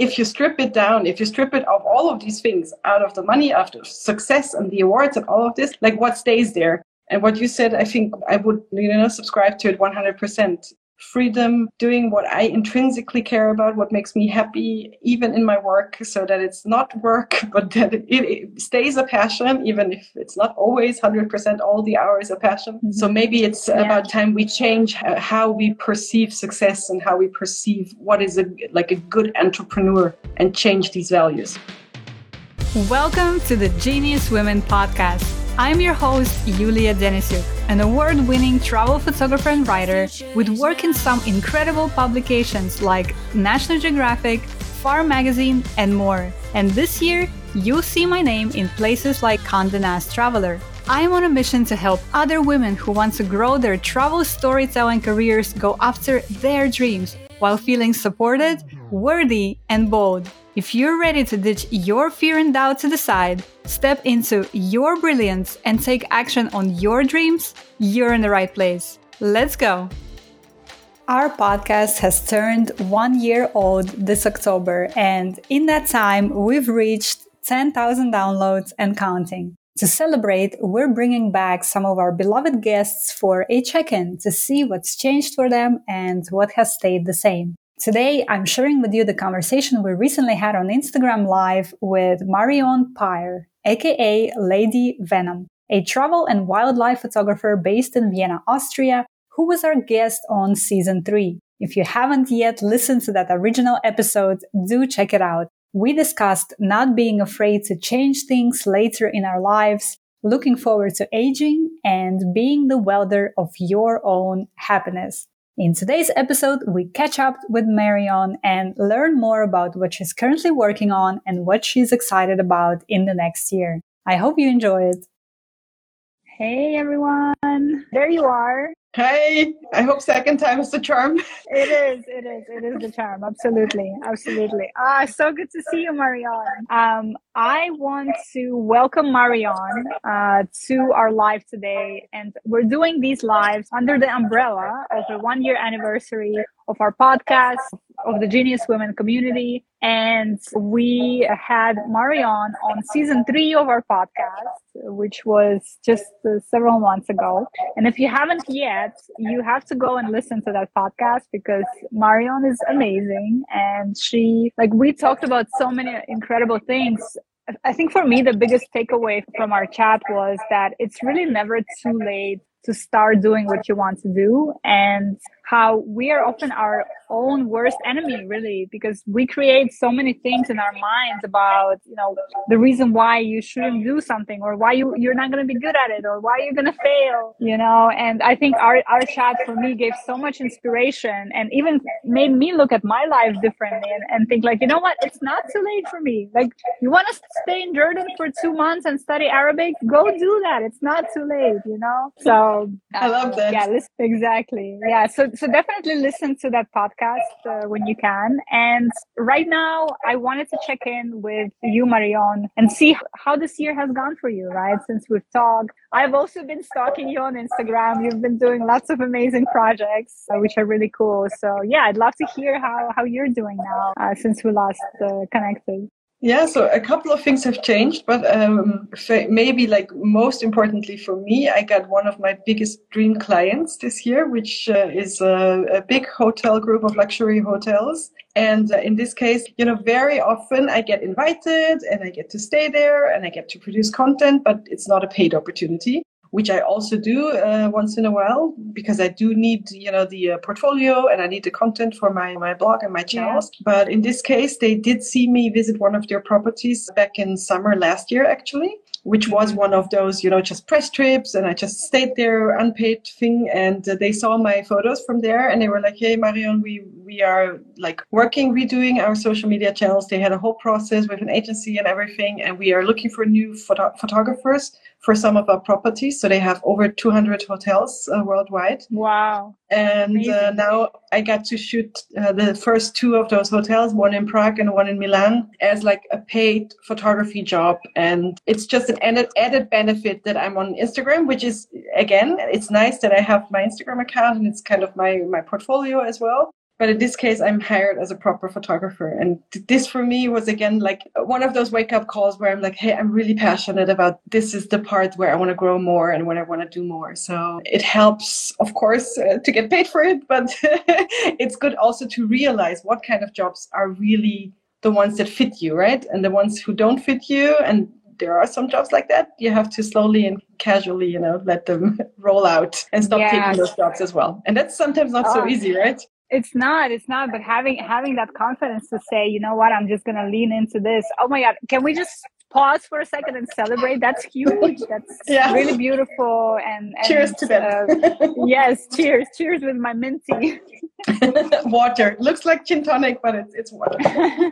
if you strip it down, if you strip it of all of these things out of the money, after success and the awards and all of this, like what stays there? And what you said, I think I would, you know, subscribe to it 100% freedom, doing what I intrinsically care about, what makes me happy, even in my work, so that it's not work, but that it, it stays a passion, even if it's not always 100% all the hours a passion. Mm-hmm. So maybe it's yeah. about time we change how we perceive success and how we perceive what is a, like a good entrepreneur and change these values. Welcome to the Genius Women podcast I'm your host, Yulia Denisyuk, an award winning travel photographer and writer with work in some incredible publications like National Geographic, AFAR Magazine, and more. And this year, you'll see my name in places like Condé Nast Traveler. I am on a mission to help other women who want to grow their travel storytelling careers go after their dreams while feeling supported, mm-hmm. worthy, and bold. If you're ready to ditch your fear and doubt to the side, step into your brilliance, and take action on your dreams, you're in the right place. Let's go! Our podcast has turned one year old this October, and in that time, we've reached 10,000 downloads and counting. To celebrate, we're bringing back some of our beloved guests for a check in to see what's changed for them and what has stayed the same. Today, I'm sharing with you the conversation we recently had on Instagram Live with Marion Payr, aka Lady Venom, a travel and wildlife photographer based in Vienna, Austria, who was our guest on season 3. If you haven't yet listened to that original episode, do check it out. We discussed not being afraid to change things later in our lives, looking forward to aging, and being the welder of your own happiness. In today's episode, we catch up with Marion and learn more about what she's currently working on and what she's excited about in the next year. I hope you enjoy it. Hey everyone, there you are. Hey, I hope second time is the charm. It is, it is, it is the charm. Absolutely, absolutely. Ah, so good to see you, Marion. Um, I want to welcome Marion uh, to our live today, and we're doing these lives under the umbrella of the one year anniversary of our podcast, of the Genius Women community. And we had Marion on season three of our podcast, which was just uh, several months ago. And if you haven't yet, you have to go and listen to that podcast because Marion is amazing. And she, like, we talked about so many incredible things I think for me, the biggest takeaway from our chat was that it's really never too late to start doing what you want to do and how we are often our own worst enemy really because we create so many things in our minds about you know the reason why you shouldn't do something or why you you're not going to be good at it or why you're going to fail you know? And i think our our chat for me gave so much inspiration and even made me look at my life differently and, and think like you know what? It's not too late for me. Like you want to stay in jordan for two months and study arabic? Go do that. It's not too late you know? So i love that yeah exactly. Yeah so so definitely listen to that podcast uh, when you can. And right now, I wanted to check in with you, Marion, and see how this year has gone for you, right? Since we've talked. I've also been stalking you on Instagram. You've been doing lots of amazing projects, uh, which are really cool. So yeah, I'd love to hear how, how you're doing now uh, since we last uh, connected. Yeah, so a couple of things have changed, but um, maybe like most importantly for me, I got one of my biggest dream clients this year, which uh, is a, a, big hotel group of luxury hotels. And uh, in this case, you know, very often I get invited and I get to stay there and I get to produce content, but it's not a paid opportunity which I also do uh, once in a while because I do need, you know, the uh, portfolio and I need the content for my, my blog and my channels. Yeah. But in this case, they did see me visit one of their properties back in summer last year, actually which was one of those, you know, just press trips. And I just stayed there, unpaid thing. And uh, they saw my photos from there and they were like, Hey, Marion, we, we are like working, redoing our social media channels. They had a whole process with an agency and everything. And we are looking for new photo- photographers for some of our properties. So they have over 200 hotels uh, worldwide. Wow. And uh, now I got to shoot uh, the first two of those hotels, one in Prague and one in Milan, as like a paid photography job. And it's just an added, added benefit that I'm on Instagram, which is, again, it's nice that I have my Instagram account and it's kind of my, my portfolio as well but in this case, I'm hired as a proper photographer. And this for me was again like one of those wake up calls where I'm like, hey, I'm really passionate about this is the part where I want to grow more and when I want to do more. So it helps, of course, uh, to get paid for it, but it's good also to realize what kind of jobs are really the ones that fit you, right? And the ones who don't fit you and there are some jobs like that. You have to slowly and casually, you know, let them roll out and stop yes. taking those jobs as well. And that's sometimes not oh. so easy, right? It's not it's not but having having that confidence to say you know what? I'm just gonna lean into this. Oh my god can we just pause for a second and celebrate that's huge. That's yeah. really beautiful and, and cheers to that uh, yes cheers cheers with my minty. Water. Looks like gin tonic but it's, it's water.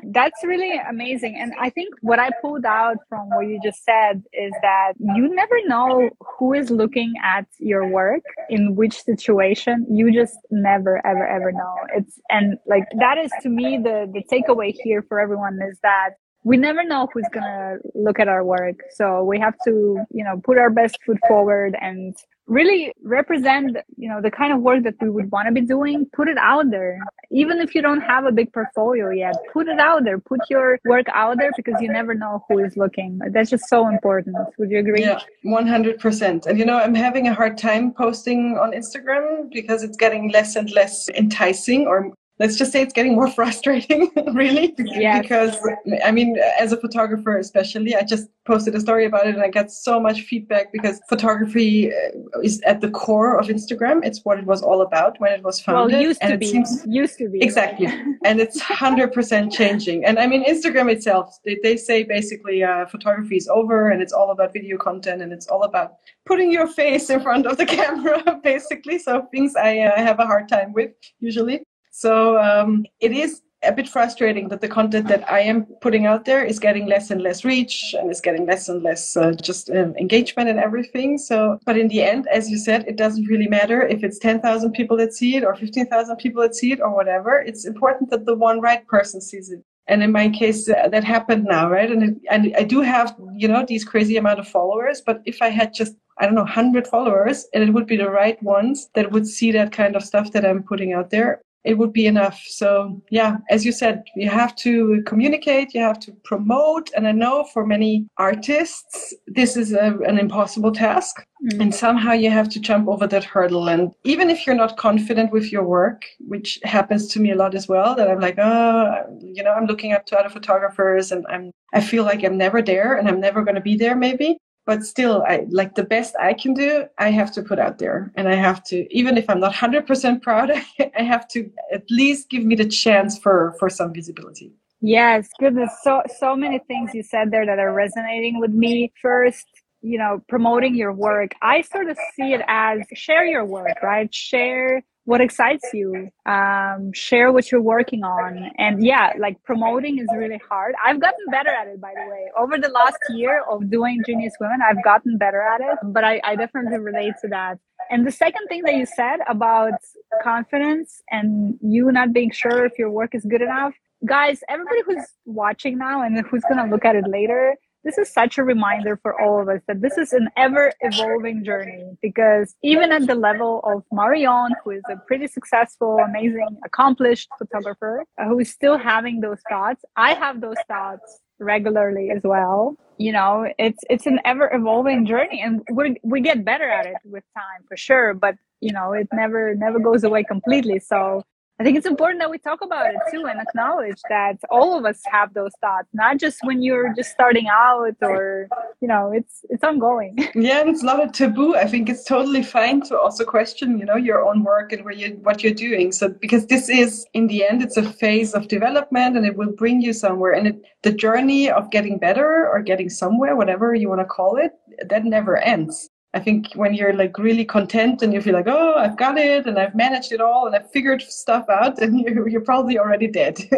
That's really amazing. And i think what i pulled out from what you just said is that you never know who is looking at your work in which situation. You just never ever ever know. It's and like that is to me the the takeaway here for everyone is that we never know who's gonna look at our work. So we have to you know put our best foot forward and really represent you know the kind of work that we would want to be doing. Put it out there. Even if you don't have a big portfolio yet put it out there. Put your work out there because you never know who is looking. That's just so important. Would you agree? Yeah 100% and you know i'm having a hard time posting on instagram because it's getting less and less enticing or let's just say it's getting more frustrating really yes. because i mean as a photographer especially i just posted a story about it and i got so much feedback because photography uh, is at the core of instagram. It's what it was all about when it was founded well, used and to be. seems, used to be exactly. and it's 100% changing. And i mean instagram itself they, they say basically uh, photography is over and it's all about video content and it's all about putting your face in front of the camera basically. So things i uh, have a hard time with usually so um, it is a bit frustrating that the content that I am putting out there is getting less and less reach and is getting less and less uh, just um, engagement and everything. So, but in the end, as you said, it doesn't really matter if it's 10,000 people that see it or 15,000 people that see it or whatever. It's important that the one right person sees it. And in my case, uh, that happened now, right? And, it, and I do have, you know, these crazy amount of followers, but if I had just I don't know, 100 followers, and it would be the right ones that would see that kind of stuff that I'm putting out there it would be enough. So, yeah, as you said, you have to communicate, you have to promote. And I know for many artists, this is a, an impossible task. Mm-hmm. And somehow you have to jump over that hurdle. And even if you're not confident with your work, which happens to me a lot as well, that I'm like, oh, you know, I'm looking up to other photographers and I'm, I feel like I'm never there and I'm never going to be there maybe but still i like the best i can do i have to put out there. And i have to even if i'm not 100% proud i have to at least give me the chance for for some visibility. Yes goodness. So so many things you said there that are resonating with me. First you know promoting your work. I sort of see it as share your work right? Share what excites you um, share what you're working on. And yeah like promoting is really hard. I've gotten better at it by the way. Over the last year of doing genius women i've gotten better at it but I, I definitely relate to that. And the second thing that you said about confidence and you not being sure if your work is good enough guys everybody who's watching now and who's to look at it later this is such a reminder for all of us that this is an ever evolving journey because even at the level of Marion, who is a pretty successful, amazing, accomplished photographer, uh, who is still having those thoughts, I have those thoughts regularly as well. You know, it's it's an ever evolving journey, and we we get better at it with time for sure. But you know, it never never goes away completely. So I think it's important that we talk about it too and acknowledge that all of us have those thoughts, not just when you're just starting out or you know, it's it's ongoing. Yeah, and it's not a taboo. I think it's totally fine to also question, you know, your own work and where you what you're doing. So because this is in the end it's a phase of development and it will bring you somewhere. And it, the journey of getting better or getting somewhere, whatever you want to call it, that never ends. I think when you're like really content and you feel like, oh, I've got it and I've managed it all and I've figured stuff out, then you're, you're probably already dead.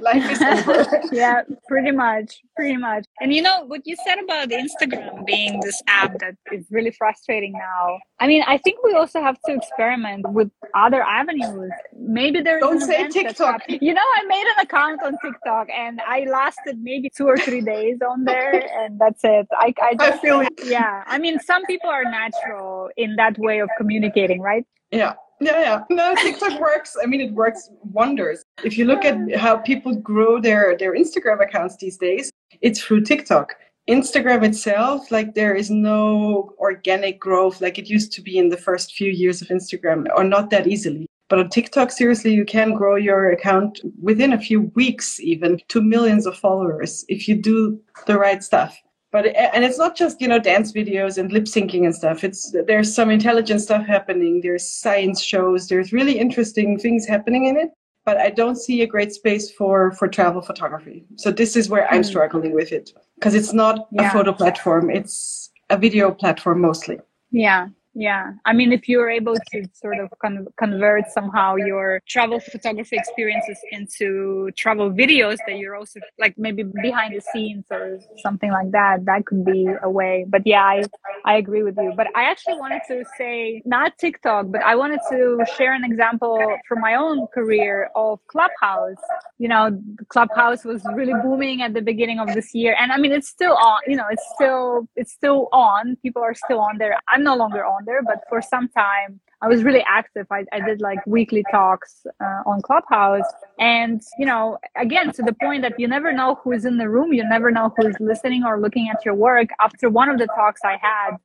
Life is over. yeah, pretty much. Pretty much. And you know, what you said about Instagram being this app that is really frustrating now. I mean, I think we also have to experiment with other avenues. Maybe there's Don't say TikTok. You know, I made an account on TikTok and I lasted maybe two or three days on there and that's it. I, I just, I feel it. yeah. I mean, some some people are natural in that way of communicating, right? Yeah. Yeah, yeah. No, TikTok works. I mean, it works wonders. If you look at how people grow their their Instagram accounts these days, it's through TikTok. Instagram itself, like there is no organic growth like it used to be in the first few years of Instagram, or not that easily. But on TikTok, seriously, you can grow your account within a few weeks, even to millions of followers if you do the right stuff but and it's not just you know dance videos and lip syncing and stuff. It's there's some intelligent stuff happening. There's science shows. There's really interesting things happening in it. But i don't see a great space for for travel photography. So this is where i'm hmm. struggling with it. Because it's not yeah. a photo platform. It's a video platform mostly. Yeah yeah. I mean if you're able to sort of con- convert somehow your travel photography experiences into travel videos that you're also like maybe behind the scenes or something like that that could be a way. But yeah i i agree with you. But i actually wanted to say not tiktok but i wanted to share an example from my own career of clubhouse. You know clubhouse was really booming at the beginning of this year and i mean it's still on you know it's still it's still on. People are still on there. I'm no longer on there, but for some time I was really active. I, I did like weekly talks uh, on Clubhouse. And, you know, again, to the point that you never know who's in the room, you never know who's listening or looking at your work. After one of the talks I had,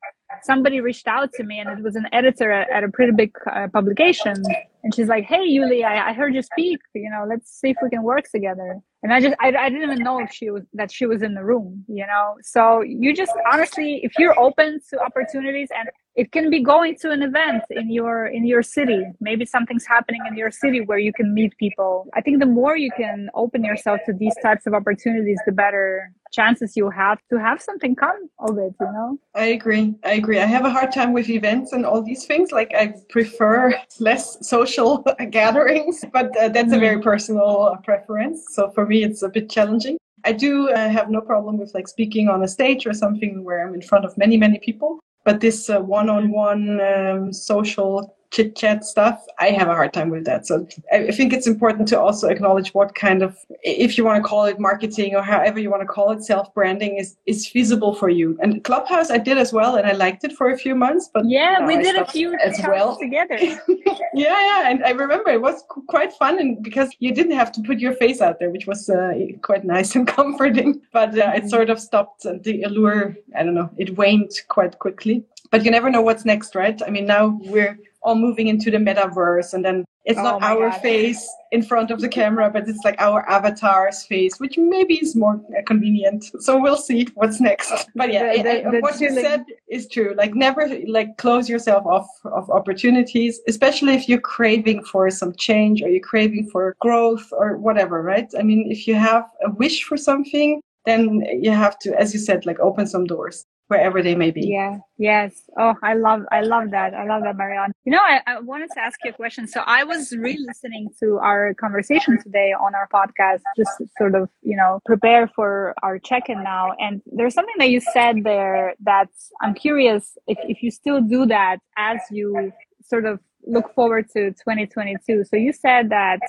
somebody reached out to me and it was an editor at, at a pretty big uh, publication. And she's like, Hey, Yuli, I, I heard you speak. You know, let's see if we can work together. And I just, I, I didn't even know if she was, that she was in the room, you know? So you just honestly, if you're open to opportunities and it can be going to an event in your in your city maybe something's happening in your city where you can meet people i think the more you can open yourself to these types of opportunities the better chances you have to have something come of it you know i agree i agree i have a hard time with events and all these things like i prefer less social gatherings but uh, that's a very personal preference so for me it's a bit challenging I do uh, have no problem with like speaking on a stage or something where I'm in front of many, many people. But this uh, one-on-one um, social chit chat stuff, I have a hard time with that. So I think it's important to also acknowledge what kind of, if you want to call it marketing or however you want to call it, self branding is, is feasible for you. And Clubhouse, I did as well, and I liked it for a few months. But yeah, we did a few as well together. yeah, yeah, and I remember it was quite fun, and because you didn't have to put your face out there, which was uh, quite nice and comforting. But uh, it sort of stopped the allure. I don't know, it waned quite quickly but you never know what's next, right? I mean, now we're all moving into the metaverse and then it's oh not our God. face in front of the camera but it's like our avatar's face which maybe is more convenient. So we'll see what's next. But yeah the, the, the what you said is true. Like never like close yourself off of opportunities especially if you're craving for some change or you're craving for growth or whatever right? I mean if you have a wish for something then you have to as you said like open some doors wherever they may be. Yeah. Yes. Oh, I love, I love that. I love that, Marion. You know, I, I wanted to ask you a question. So I was re-listening to our conversation today on our podcast, just sort of, you know, prepare for our check-in now. And there's something that you said there that I'm curious if, if you still do that as you sort of look forward to 2022. So you said that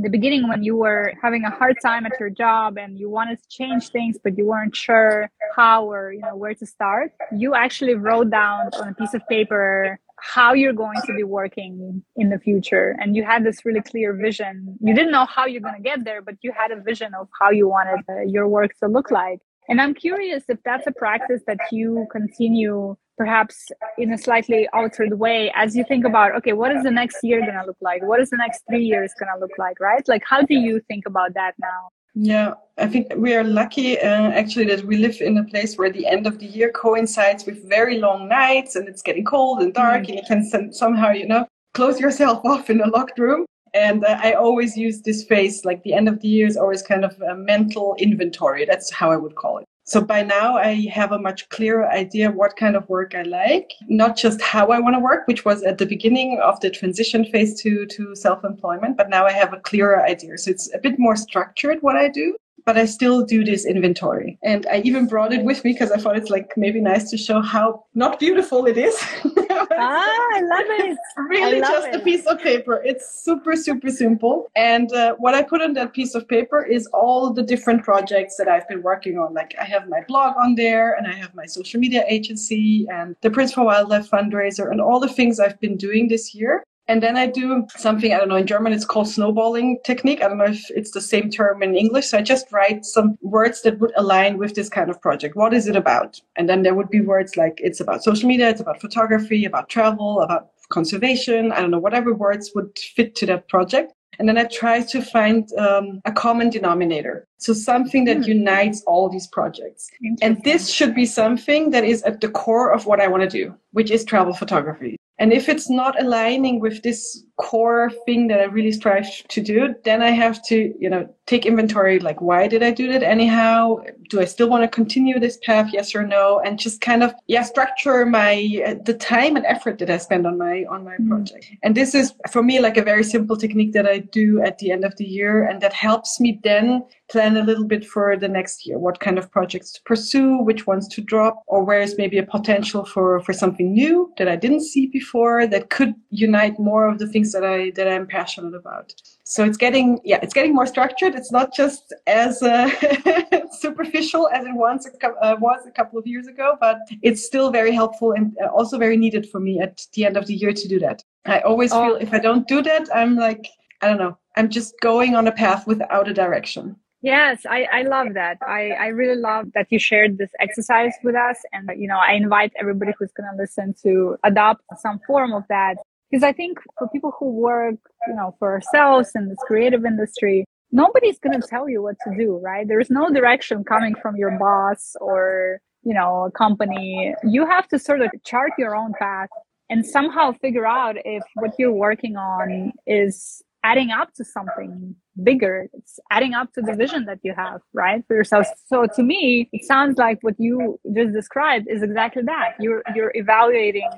the beginning when you were having a hard time at your job and you wanted to change things but you weren't sure how or you know where to start you actually wrote down on a piece of paper how you're going to be working in the future. And you had this really clear vision. You didn't know how you're going to get there but you had a vision of how you wanted uh, your work to look like. And i'm curious if that's a practice that you continue perhaps in a slightly altered way as you think about okay what is the next year going to look like what is the next three years going to look like right like how do you think about that now yeah i think we are lucky uh, actually that we live in a place where the end of the year coincides with very long nights and it's getting cold and dark mm-hmm. and you can somehow you know close yourself off in a locked room and uh, I always use this phase, like the end of the year is always kind of a mental inventory. That's how I would call it. So by now I have a much clearer idea what kind of work I like, not just how I want to work, which was at the beginning of the transition phase to, to self-employment, but now I have a clearer idea. So it's a bit more structured what I do but I still do this inventory. And I even brought it with me because I thought it's like maybe nice to show how not beautiful it is. ah, I love it. really love just it. a piece of paper. It's super, super simple. And uh, what I put on that piece of paper is all the different projects that I've been working on. Like I have my blog on there and I have my social media agency and the Prints for Wildlife fundraiser and all the things I've been doing this year. And then I do something, I don't know, in German it's called snowballing technique. I don't know if it's the same term in English. So I just write some words that would align with this kind of project. What is it about? And then there would be words like it's about social media, it's about photography, about travel, about conservation. I don't know, whatever words would fit to that project. And then I try to find um, a common denominator. So something that mm. unites all these projects. And this should be something that is at the core of what I want to do, which is travel photography. And if it's not aligning with this core thing that I really strive to do, then I have to, you know, take inventory like, why did I do that anyhow? Do I still want to continue this path? Yes or no? And just kind of, yeah, structure my, uh, the time and effort that I spend on my, on my mm. project. And this is for me like a very simple technique that I do at the end of the year. And that helps me then plan a little bit for the next year what kind of projects to pursue which ones to drop or where is maybe a potential for for something new that i didn't see before that could unite more of the things that i that i'm passionate about so it's getting yeah it's getting more structured it's not just as uh, superficial as it once uh, was a couple of years ago but it's still very helpful and uh, also very needed for me at the end of the year to do that i always oh. feel if i don't do that i'm like i don't know i'm just going on a path without a direction Yes, I, I love that. I, I really love that you shared this exercise with us. And, you know, I invite everybody who's going to listen to adopt some form of that. Because I think for people who work, you know, for ourselves in this creative industry, nobody's going to tell you what to do, right? There's no direction coming from your boss or, you know, a company. You have to sort of chart your own path and somehow figure out if what you're working on is adding up to something bigger. It's adding up to the vision that you have, right, for yourself. So to me, it sounds like what you just described is exactly that. You're you're evaluating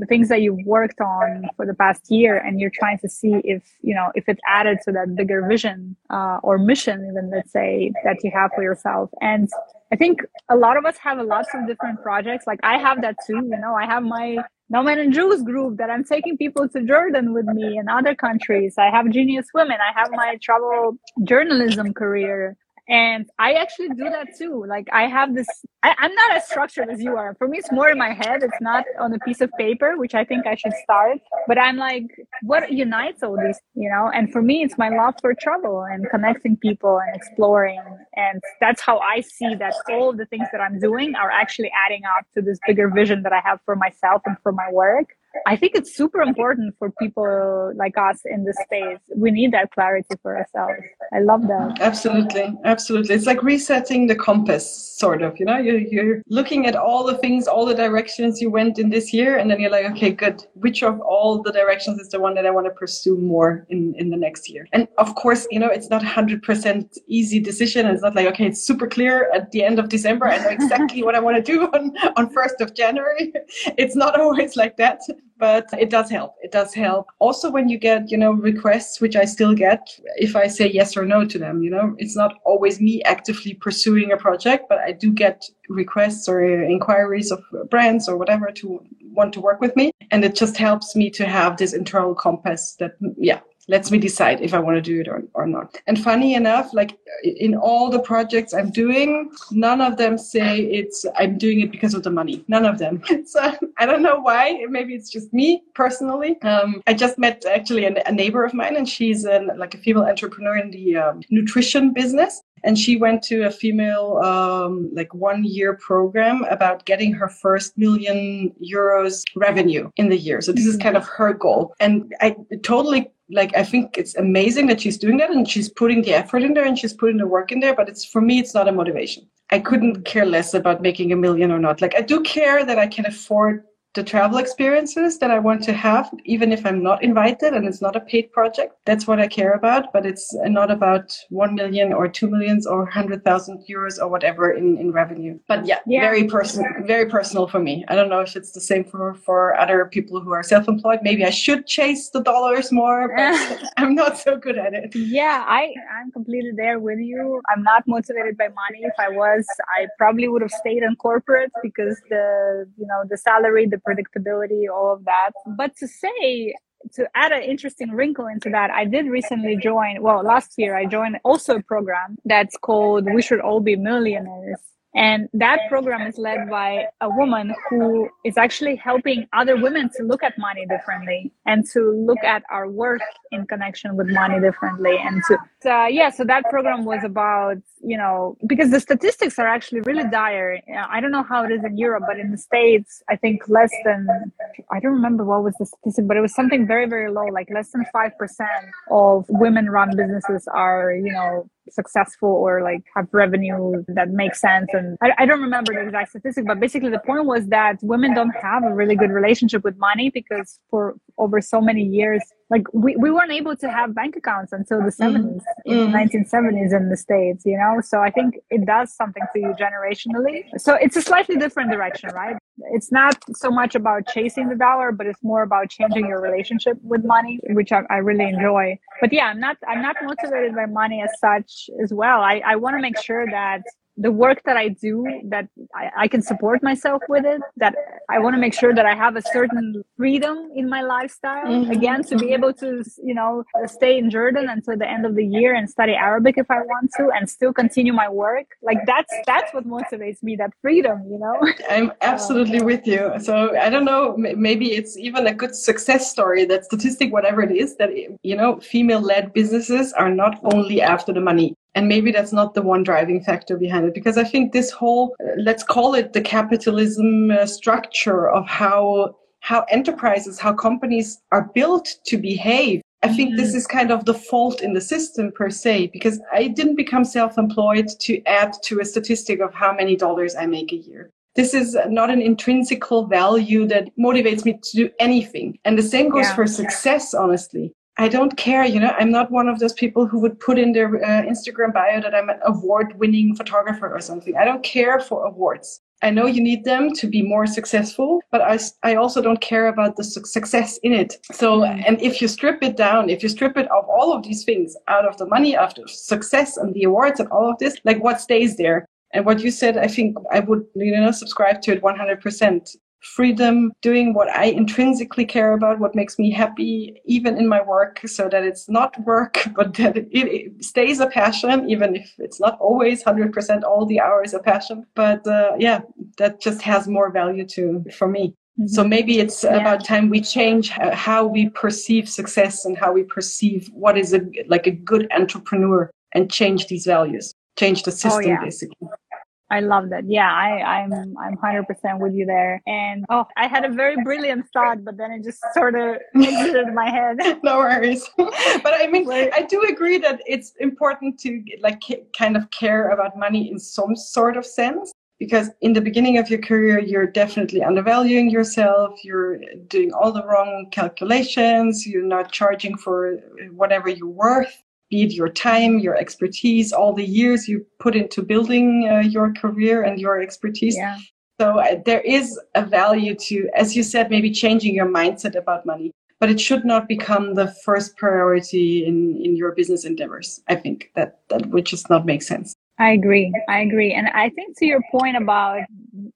the things that you've worked on for the past year and you're trying to see if you know if it's added to that bigger vision uh, or mission even let's say that you have for yourself and i think a lot of us have lots of different projects like i have that too you know i have my Nomad and Juice group that I'm taking people to Jordan with me and other countries. I have Genius Women. I have my travel journalism career. And I actually do that too. Like I have this, I, am not as structured as you are. For me, it's more in my head. It's not on a piece of paper, which I think I should start. But I'm like, what unites all these, you know? And for me, it's my love for travel and connecting people and exploring. And that's how I see that all the things that I'm doing are actually adding up to this bigger vision that I have for myself and for my work. I think it's super important for people like us in this space. We need that clarity for ourselves. I love that. Absolutely. Absolutely. It's like resetting the compass, sort of. You know, you're, you're looking at all the things, all the directions you went in this year, and then you're like, okay, good. Which of all the directions is the one that I want to pursue more in, in the next year? And of course, you know, it's not 100% easy decision. It's not like, okay, it's super clear at the end of December. I know exactly what I want to do on, on 1st of January. It's not always like that but it does help. It does help. Also, when you get, you know, requests, which I still get, if I say yes or no to them, you know, it's not always me actively pursuing a project, but I do get requests or inquiries of brands or whatever to want to work with me. And it just helps me to have this internal compass that, yeah, lets me decide if I want to do it or, or not. And funny enough, like in all the projects I'm doing, none of them say it's I'm doing it because of the money. None of them. so I don't know why. Maybe it's just me personally. Um, I just met actually a, a, neighbor of mine, and she's an, like a female entrepreneur in the um, nutrition business and she went to a female um, like one year program about getting her first million euros revenue in the year so this is kind of her goal and i totally like i think it's amazing that she's doing that and she's putting the effort in there and she's putting the work in there but it's for me it's not a motivation. I couldn't care less about making a million or not. Like i do care that i can afford the travel experiences that I want to have, even if I'm not invited and it's not a paid project. That's what I care about, but it's not about 1 million or 2 millions or 100,000 euros or whatever in, in revenue. But yeah, yeah, very personal, very personal for me. I don't know if it's the same for, for other people who are self-employed. Maybe I should chase the dollars more, but I'm not so good at it. Yeah, I, I'm completely there with you. I'm not motivated by money. If I was, I probably would have stayed in corporate because the, you know, the salary, the predictability, all of that. But to say, to add an interesting wrinkle into that, I did recently join, well, last year I joined also a program that's called We Should All Be Millionaires. And that program is led by a woman who is actually helping other women to look at money differently and to look at our worth in connection with money differently. And to, uh, yeah, so that program was about, you know, because the statistics are actually really dire. I don't know how it is in Europe, but in the States, I think less than, I don't remember what was the statistic, but it was something very, very low, like less than 5% of women run businesses are, you know, successful or like have revenue that makes sense. And I, I, don't remember the exact statistic, but basically the point was that women don't have a really good relationship with money because for over so many years, like we, we weren't able to have bank accounts until the 70s, mm. in the 1970s in the States, you know? So I think it does something to you generationally. So it's a slightly different direction, right? It's not so much about chasing the dollar, but it's more about changing your relationship with money, which I, I really enjoy. But yeah, I'm not, I'm not motivated by money as such as well. I, I want to make sure that the work that I do, that I, I can support myself with it, that I want to make sure that I have a certain freedom in my lifestyle. Mm-hmm. Again, to be able to, you know, stay in Jordan until the end of the year and study Arabic if I want to and still continue my work. Like that's, that's what motivates me, that freedom, you know? I'm absolutely with you. So I don't know, maybe it's even a good success story, that statistic, whatever it is, that, you know, female led businesses are not only after the money and maybe that's not the one driving factor behind it because i think this whole uh, let's call it the capitalism uh, structure of how how enterprises how companies are built to behave I think this mm-hmm. is kind of the fault in the system per se, because I didn't become self-employed to add to a statistic of how many dollars I make a year. This is not an intrinsical value that motivates me to do anything. And the same goes yeah. for success, honestly. I don't care, you know, I'm not one of those people who would put in their uh, Instagram bio that I'm an award winning photographer or something. I don't care for awards. I know you need them to be more successful, but I, I also don't care about the su- success in it. So, mm. and if you strip it down, if you strip it of all of these things out of the money, after success and the awards and all of this, like what stays there? And what you said, I think I would, you know, subscribe to it 100% freedom, doing what I intrinsically care about, what makes me happy, even in my work, so that it's not work, but that it, it stays a passion, even if it's not always 100% all the hours a passion. But uh, yeah, that just has more value to for me. Mm-hmm. So maybe it's yeah. about time we change how we perceive success and how we perceive what is a like a good entrepreneur and change these values, change the oh, system oh, yeah. basically. I love that. Yeah, I, I'm I'm hundred percent with you there. And oh, I had a very brilliant thought, but then it just sort of exited my head. no worries. but I mean, I do agree that it's important to like kind of care about money in some sort of sense. Because in the beginning of your career, you're definitely undervaluing yourself. You're doing all the wrong calculations. You're not charging for whatever you're worth be it your time, your expertise, all the years you put into building uh, your career and your expertise. Yeah. So uh, there is a value to, as you said, maybe changing your mindset about money, but it should not become the first priority in, in your business endeavors. I think that that would just not make sense. I agree. I agree. And I think to your point about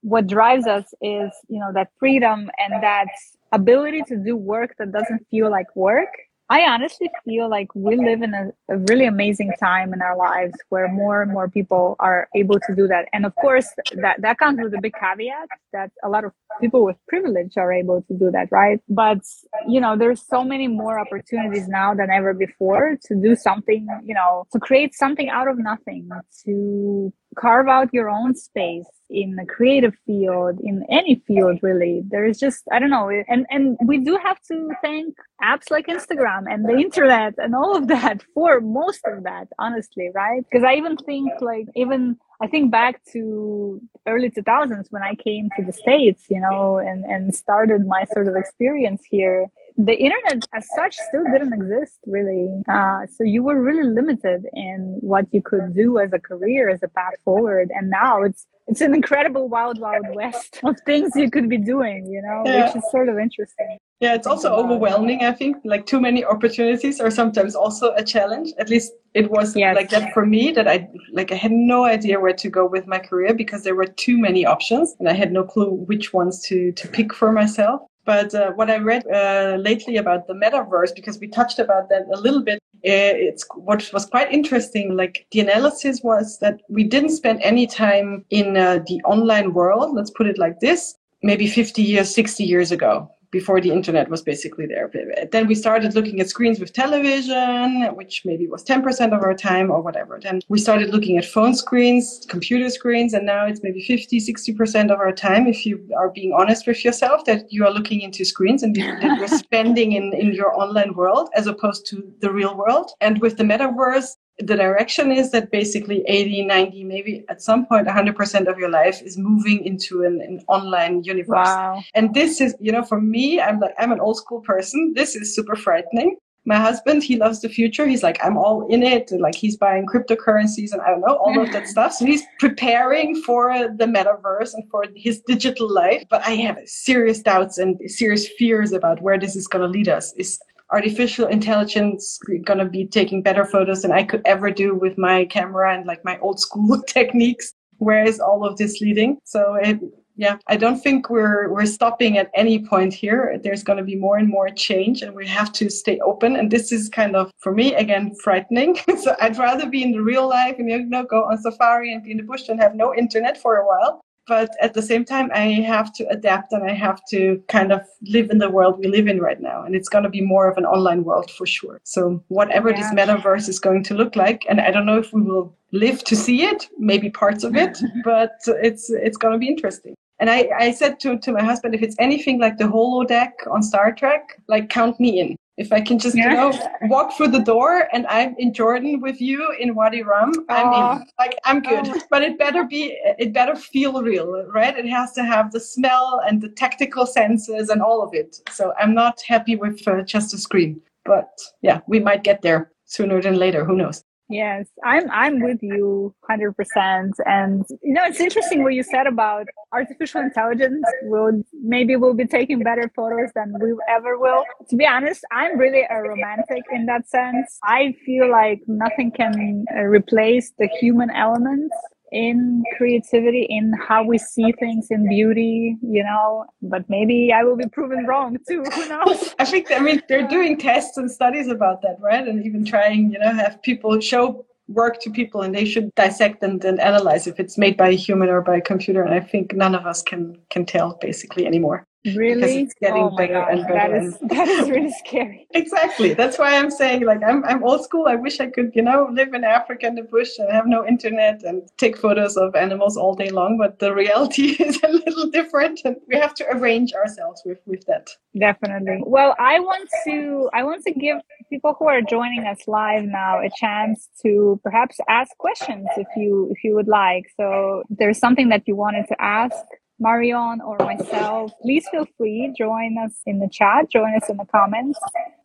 what drives us is, you know, that freedom and that ability to do work that doesn't feel like work I honestly feel like we live in a, a, really amazing time in our lives where more and more people are able to do that. And of course, that, that comes with a big caveat that a lot of people with privilege are able to do that, right? But, you know, there's so many more opportunities now than ever before to do something, you know, to create something out of nothing, to carve out your own space in the creative field in any field really there's just i don't know and and we do have to thank apps like instagram and the internet and all of that for most of that honestly right because i even think like even I think back to early 2000s when I came to the States, you know, and, and started my sort of experience here. The internet as such still didn't exist really. Uh, so you were really limited in what you could do as a career, as a path forward. And now it's, it's an incredible wild, wild west of things you could be doing, you know, yeah. which is sort of interesting. Yeah, it's also overwhelming, I think. Like too many opportunities are sometimes also a challenge. At least it was yes. like that for me that I like I had no idea where to go with my career because there were too many options and I had no clue which ones to to pick for myself. But uh, what I read uh, lately about the metaverse, because we touched about that a little bit, uh, it's what was quite interesting. Like the analysis was that we didn't spend any time in uh, the online world. Let's put it like this: maybe 50 years, 60 years ago before the internet was basically there. Then we started looking at screens with television, which maybe was 10% of our time or whatever. Then we started looking at phone screens, computer screens, and now it's maybe 50, 60% of our time, if you are being honest with yourself, that you are looking into screens and that you're spending in, in your online world as opposed to the real world. And with the metaverse, the direction is that basically 80 90 maybe at some point 100% of your life is moving into an, an online universe. Wow. and this is you know for me i'm like i'm an old school person. This is super frightening. My husband he loves the future. He's like i'm all in it. Like he's buying cryptocurrencies and i don't know all of that stuff. So he's preparing for the metaverse and for his digital life. But i have serious doubts and serious fears about where this is going to lead us. Is artificial intelligence going to be taking better photos than I could ever do with my camera and like my old school techniques. Where is all of this leading? So it, yeah, I don't think we're we're stopping at any point here. There's going to be more and more change, and we have to stay open. And this is kind of for me again frightening. so I'd rather be in the real life and you know go on safari and be in the bush and have no internet for a while but at the same time i have to adapt and i have to kind of live in the world we live in right now and it's going to be more of an online world for sure so whatever yeah. this metaverse is going to look like and i don't know if we will live to see it maybe parts of it but it's it's going to be interesting and I, I said to, to my husband, if it's anything like the holodeck on Star Trek, like count me in. If I can just, yeah. you know, walk through the door and I'm in Jordan with you in Wadi Rum, I'm in. Like I'm good. Oh. But it better be it better feel real, right? It has to have the smell and the tactical senses and all of it. So I'm not happy with uh, just a screen. But yeah, we might get there sooner than later. Who knows? Yes, I'm I'm with you 100%. And you know, it's interesting what you said about artificial intelligence will maybe will be taking better photos than we ever will. To be honest, I'm really a romantic in that sense. I feel like nothing can uh, replace the human element in creativity, in how we see things, in beauty, you know. But maybe I will be proven wrong too. Who knows? I think I mean they're doing tests and studies about that, right? And even trying, you know, have people show work to people and they should dissect and, and analyze if it's made by a human or by a computer and i think none of us can can tell basically anymore really? it's getting oh better God. and better That is, that is really scary. Exactly that's why i'm saying like I'm, I'm old school i wish i could you know live in africa in the bush and have no internet and take photos of animals all day long but the reality is a little different and we have to arrange ourselves with with that. Definitely. Well i want to i want to give people who are joining us live now a chance to perhaps ask questions if you if you would like. So there's something that you wanted to ask Marion or myself, please feel free. Join us in the chat, join us in the comments,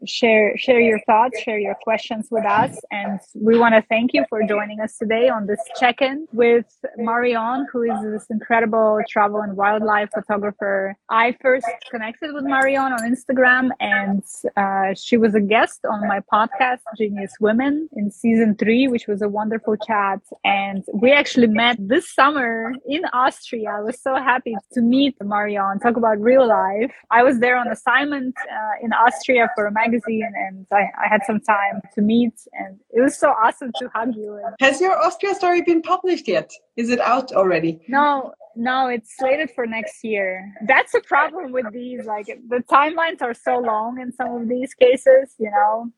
share share your thoughts, share your questions with us. And we want to thank you for joining us today on this check-in with Marion, who is this incredible travel and wildlife photographer. I first connected with Marion on Instagram, and uh, she was a guest on my podcast, Genius Women, in season three, which was a wonderful chat. And we actually met this summer in Austria. I was so happy to meet Marion, talk about real life. I was there on assignment uh, in Austria for a magazine and I, I, had some time to meet and it was so awesome to hug you. Has your Austria story been published yet? Is it out already? No, no, it's slated for next year. That's a problem with these. Like the timelines are so long in some of these cases, you know.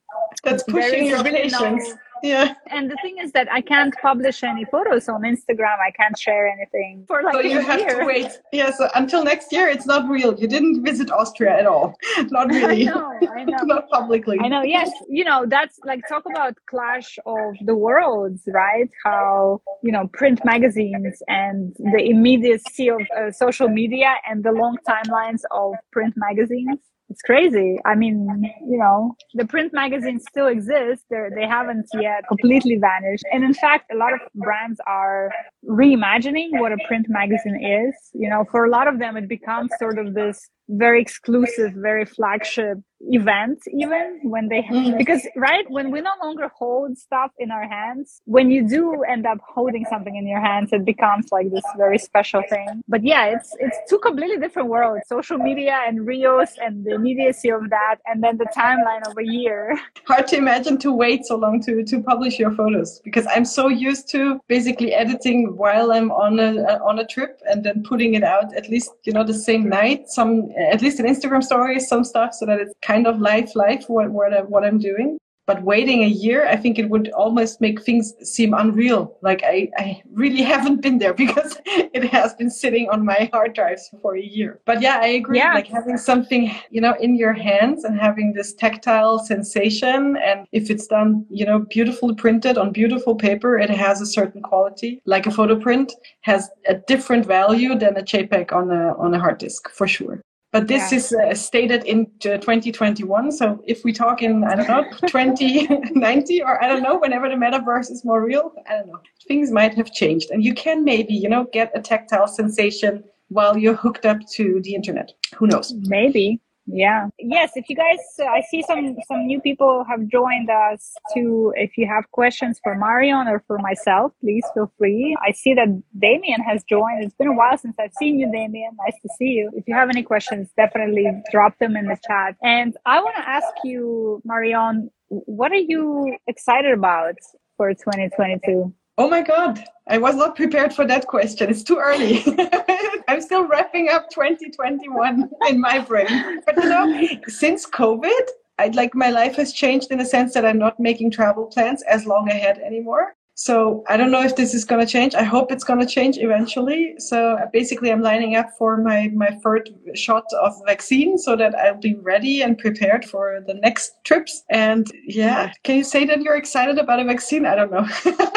That's pushing your. No, yeah. And the thing is that I can't publish any photos on Instagram. I can't share anything for like so you have year. to wait. Yeah, so until next year, it's not real. You didn't visit Austria at all. Not really. I know. I know. not publicly. I know. Yes. You know, that's like talk about clash of the worlds, right? How you know print magazines and the immediacy of uh, social media and the long timelines of print magazines it's crazy. I mean, you know, the print magazines still exist. They're, they haven't yet completely vanished. And in fact, a lot of brands are reimagining what a print magazine is. You know, for a lot of them, it becomes sort of this very exclusive, very flagship event, even when they, mm. because, right, when we no longer hold stuff in our hands, when you do end up holding something in your hands, it becomes like this very special thing. But yeah, it's, it's two completely different worlds social media and Reels and the immediacy of that, and then the timeline of a year. Hard to imagine to wait so long to, to publish your photos because I'm so used to basically editing while I'm on a, uh, on a trip and then putting it out at least, you know, the same night, some at least an Instagram story, some stuff so that it's kind of life, life, what, what, I, what I'm doing. But waiting a year, I think it would almost make things seem unreal. Like I, I really haven't been there because it has been sitting on my hard drives for a year. But yeah, I agree. Yeah. Like having something, you know, in your hands and having this tactile sensation. And if it's done, you know, beautifully printed on beautiful paper, it has a certain quality. Like a photo print has a different value than a JPEG on a, on a hard disk for sure. But this yeah. is uh, stated in 2021. So if we talk in, I don't know, 2090 or I don't know, whenever the metaverse is more real, I don't know, things might have changed. And you can maybe, you know, get a tactile sensation while you're hooked up to the internet. Who knows? Maybe yeah. Yes if you guys uh, i see some some new people have joined us too if you have questions for marion or for myself please feel free. I see that damien has joined. It's been a while since i've seen you damien. Nice to see you. If you have any questions definitely drop them in the chat. And i want to ask you marion what are you excited about for 2022 Oh my God, I was not prepared for that question. It's too early. I'm still wrapping up 2021 in my brain. But you know, since COVID, I'd like my life has changed in the sense that I'm not making travel plans as long ahead anymore. So I don't know if this is going to change. I hope it's going to change eventually. So basically, I'm lining up for my, my third shot of vaccine so that I'll be ready and prepared for the next trips. And yeah, can you say that you're excited about a vaccine? I don't know.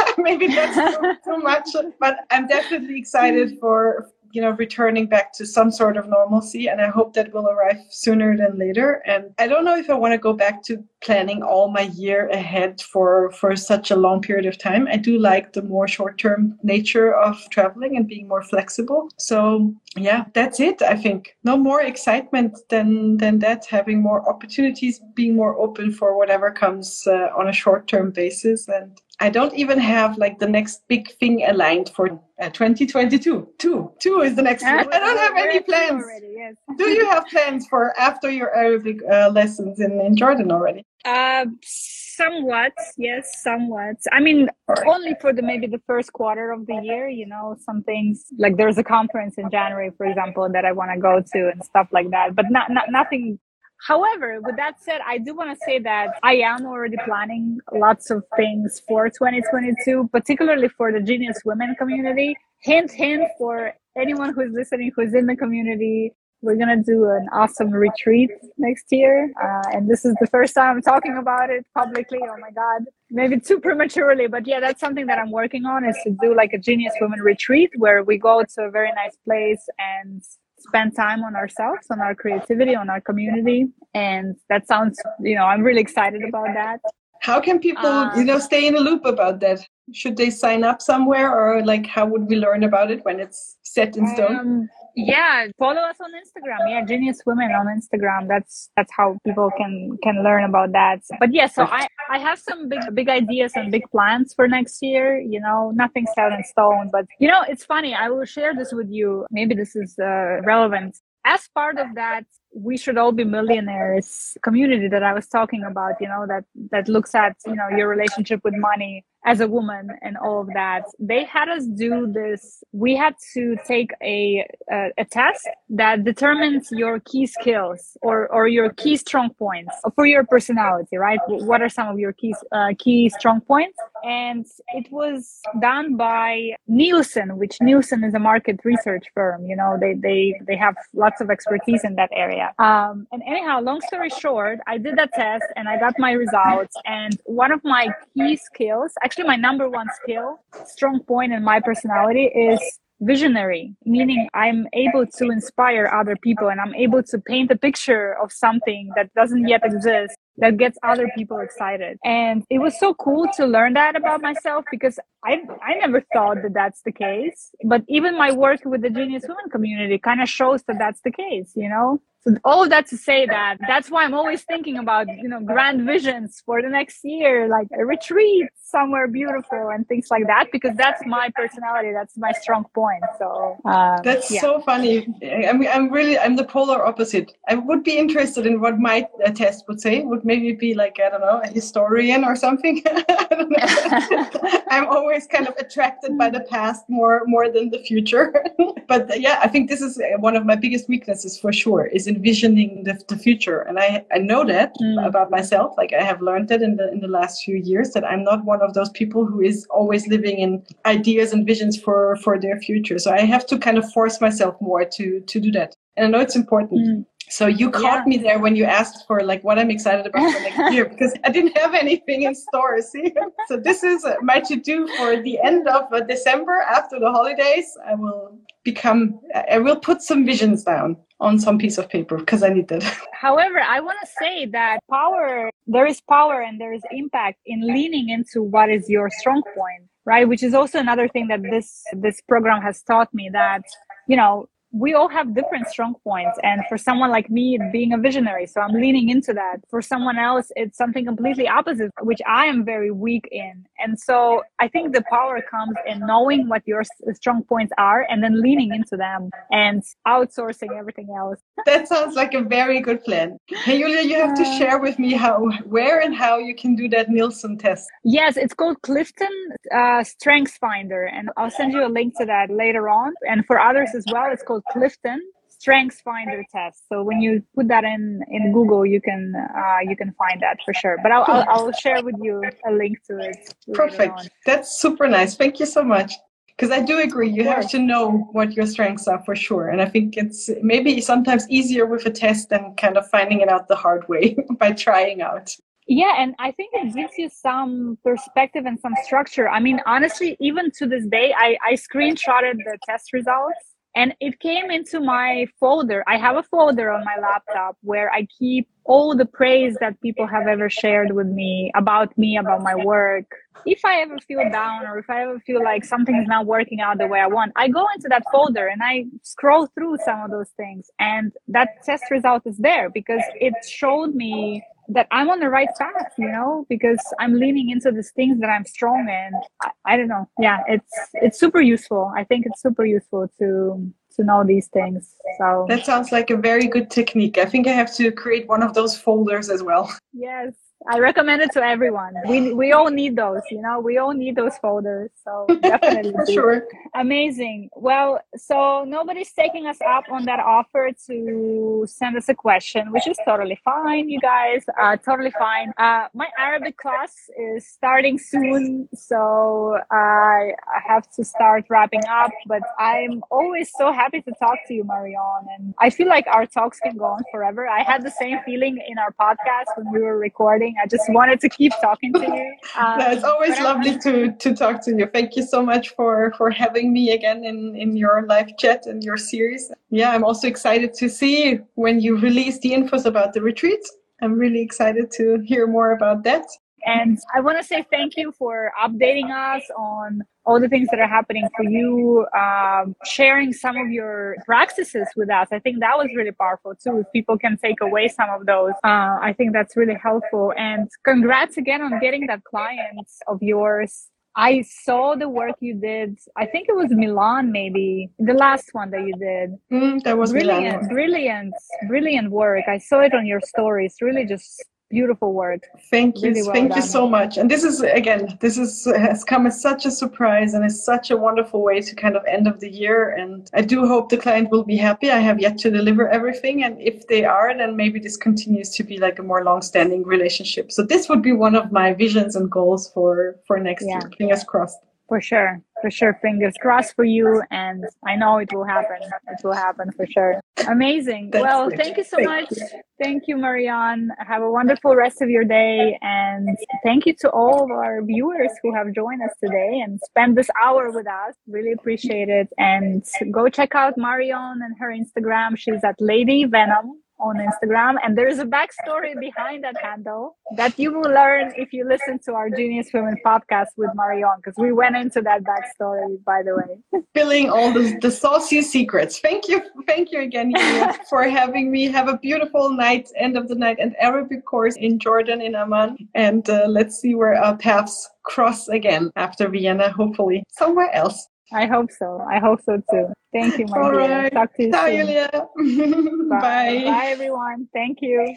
Maybe that's too, too much, but I'm definitely excited for you know returning back to some sort of normalcy and i hope that will arrive sooner than later. And i don't know if i want to go back to planning all my year ahead for for such a long period of time. I do like the more short term nature of traveling and being more flexible. So yeah that's it i think. No more excitement than than that having more opportunities being more open for whatever comes uh, on a short term basis. And I don't even have like the next big thing aligned for uh, 2022. Two, two is the next. I don't have any plans. Already, yes. Do you have plans for after your Arabic uh, lessons in, in Jordan already? Uh, somewhat, yes, somewhat. I mean, only for the maybe the first quarter of the year. You know, some things like there's a conference in January, for example, that I want to go to and stuff like that. But not, not nothing However, with that said, I do want to say that I am already planning lots of things for 2022, particularly for the Genius Women community. Hint, hint for anyone who's listening who's in the community. We're going to do an awesome retreat next year. Uh, and this is the first time I'm talking about it publicly. Oh my God. Maybe too prematurely, but yeah, that's something that I'm working on is to do like a Genius Women retreat where we go to a very nice place and spend time on ourselves, on our creativity, on our community. And that sounds, you know, I'm really excited about that. How can people, you know, stay in a loop about that? Should they sign up somewhere or like how would we learn about it when it's set in stone? Um, yeah follow us on instagram. Yeah genius women on instagram. That's that's how people can can learn about that. But yeah so i i have some big big ideas and big plans for next year you know nothing set in stone but you know it's funny i will share this with you. Maybe this is uh, relevant. As part of that we should all be millionaires community that i was talking about you know that that looks at you know your relationship with money as a woman and all of that they had us do this we had to take a a, a test that determines your key skills or or your key strong points for your personality right? What are some of your key uh, key strong points and it was done by nielsen which nielsen is a market research firm you know they they they have lots of expertise in that area. Um, and anyhow long story short i did that test and i got my results and one of my key skills actually my number one skill, strong point in my personality is visionary, meaning I'm able to inspire other people and I'm able to paint a picture of something that doesn't yet exist that gets other people excited. And it was so cool to learn that about myself because I, I never thought that that's the case. But even my work with the Genius Women community kind of shows that that's the case, you know? So all of that to say that that's why I'm always thinking about, you know, grand visions for the next year, like a retreat somewhere beautiful and things like that, because that's my personality. That's my strong point. So um, that's yeah. so funny. I'm, I'm really, I'm the polar opposite. I would be interested in what my uh, test would say. Would maybe be like, I don't know, a historian or something. I'm always kind of attracted by the past more, more than the future. but yeah, I think this is one of my biggest weaknesses for sure is envisioning the, the future. And I, I know that mm. about myself. Like I have learned that in the, in the last few years that I'm not one of those people who is always living in ideas and visions for, for their future. So I have to kind of force myself more to, to do that. And I know it's important. Mm. So you caught yeah. me there when you asked for like what I'm excited about for next year because I didn't have anything in store. See, so this is my to do for the end of uh, December after the holidays. I will become. I will put some visions down on some piece of paper because I need that. However, I want to say that power. There is power and there is impact in leaning into what is your strong point, right? Which is also another thing that this this program has taught me that you know we all have different strong points. And for someone like me, being a visionary, so I'm leaning into that. For someone else, it's something completely opposite, which I am very weak in. And so I think the power comes in knowing what your strong points are and then leaning into them and outsourcing everything else. That sounds like a very good plan. Hey, Yulia, you have to share with me how, where and how you can do that Nielsen test. Yes, it's called Clifton uh, Strengths Finder. And I'll send you a link to that later on. And for others as well, it's called Clifton Strengths Finder test. So when you put that in in Google, you can uh, you can find that for sure. But I'll, I'll, I'll share with you a link to it. Perfect. That's super nice. Thank you so much. Because I do agree, you have to know what your strengths are for sure. And I think it's maybe sometimes easier with a test than kind of finding it out the hard way by trying out. Yeah, and I think it gives you some perspective and some structure. I mean, honestly, even to this day, I, I screenshotted the test results and it came into my folder. I have a folder on my laptop where I keep all the praise that people have ever shared with me about me, about my work. If I ever feel down or if I ever feel like something is not working out the way I want, I go into that folder and I scroll through some of those things. And that test result is there because it showed me that I'm on the right path, you know, because I'm leaning into these things that I'm strong in. I, I, don't know. Yeah, it's it's super useful. I think it's super useful to to know these things. So that sounds like a very good technique. I think I have to create one of those folders as well. Yes. I recommend it to everyone. We we all need those, you know. We all need those folders. So definitely sure. Amazing. Well, so nobody's taking us up on that offer to send us a question, which is totally fine, you guys. are totally fine. Uh, my Arabic class is starting soon, so I, I have to start wrapping up. But I'm always so happy to talk to you, Marion, and I feel like our talks can go on forever. I had the same feeling in our podcast when we were recording I just wanted to keep talking to you. Um, no, it's always lovely to to talk to you. Thank you so much for for having me again in in your live chat and your series. Yeah, I'm also excited to see when you release the infos about the retreat. I'm really excited to hear more about that. And I want to say thank you for updating us on all the things that are happening for you, um, sharing some of your practices with us. I think that was really powerful too. If people can take away some of those, uh, I think that's really helpful. And congrats again on getting that client of yours. I saw the work you did. I think it was Milan, maybe the last one that you did. Mm, that was brilliant, Milan. brilliant, brilliant work. I saw it on your stories. Really, just beautiful work. Thank you really well thank done. you so much. And this is again this is has come as such a surprise and is such a wonderful way to kind of end of the year. And i do hope the client will be happy. I have yet to deliver everything. And if they are then maybe this continues to be like a more long-standing relationship. So this would be one of my visions and goals for for next yeah. year. Fingers crossed. For sure for sure. Fingers crossed for you and i know it will happen. It will happen for sure. Amazing. Well thank you so thank much. you. thank you Marion. Have a wonderful rest of your day and thank you to all of our viewers who have joined us today and spent this hour with us. Really appreciate it. And go check out Marion and her instagram. She's at lady venom on Instagram. And there is a backstory behind that handle that you will learn if you listen to our Genius Women podcast with Marion, because we went into that backstory, by the way. Spilling all the, the saucy secrets. Thank you. Thank you again for having me. Have a beautiful night, end of the night, and Arabic course in Jordan, in Amman. And uh, let's see where our paths cross again after Vienna, hopefully somewhere else. I hope so. I hope so too. Thank you, my All dear. Right. Talk to you Ciao, soon. Yulia. Bye. Bye. Bye, everyone. Thank you.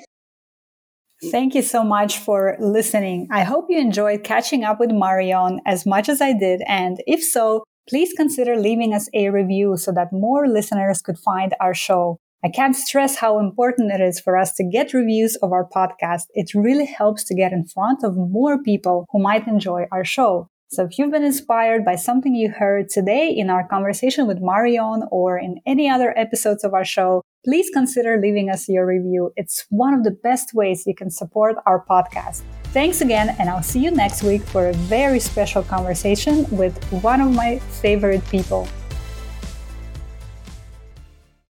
Thank you so much for listening. I hope you enjoyed catching up with Marion as much as I did. And if so, please consider leaving us a review so that more listeners could find our show. I can't stress how important it is for us to get reviews of our podcast. It really helps to get in front of more people who might enjoy our show. So if you've been inspired by something you heard today in our conversation with Marion or in any other episodes of our show, please consider leaving us your review. It's one of the best ways you can support our podcast. Thanks again, and I'll see you next week for a very special conversation with one of my favorite people.